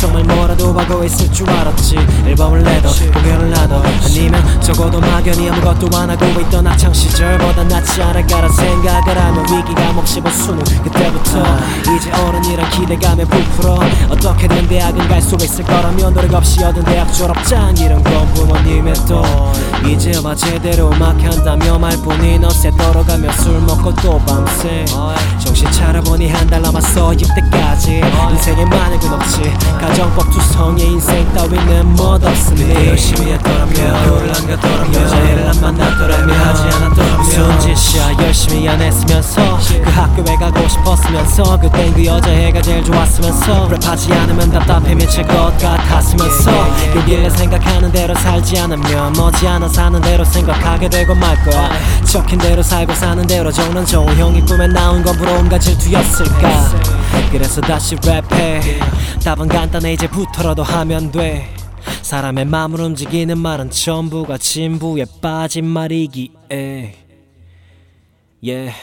정말 뭐라도 하고 있을 줄 알았지. 앨범을 내도 공연을 하도 아니면 적어도 막연히 아무것도 안 하고 있던 학창 시절보다 낫지 않을까란 생각을 하며 위기가 몹씹어 수능 그때부터 이제 어른이란 기대감에 부풀어 어떻게든 대학은 갈 수 있을 거라면 노력 없이 얻은 대학 졸업장 이런 건 부모님의 돈 이제와 제대로 막 한다며 말뿐이 너새 떨어가며 술 먹고 또 밤새. 정신 차려보니 한 달 남았어 이때까지. 인생에 많은 건 없지. 가정법 투성의 인생 따위는 뭣 없으니. 열심히 했더라면 교를 안 갔더라면 여자애를 안 만났더라면 하지 않았더라면 무슨 짓이야? 열심히 안 했으면서 그 학교에 가고 싶었으면서 그땐 그 여자애가 제일 좋았으면서 랩하지 않으면 답답해 미칠 것 같았으면서 여길래 생각하는 대로 살지 않으면 머지않아 사는 대로 생각하게 되고 말 거야. 적힌 대로 살고 사는 대로 적는 좋은 형이 꿈에 나온 건 부러움과 질투였을까? 그래서 다시 랩해. 답은 간단해 이제부터라도 하면 돼. 사람의 마음을 움직이는 말은 전부가 진부에 빠진 말이기에. Yeah.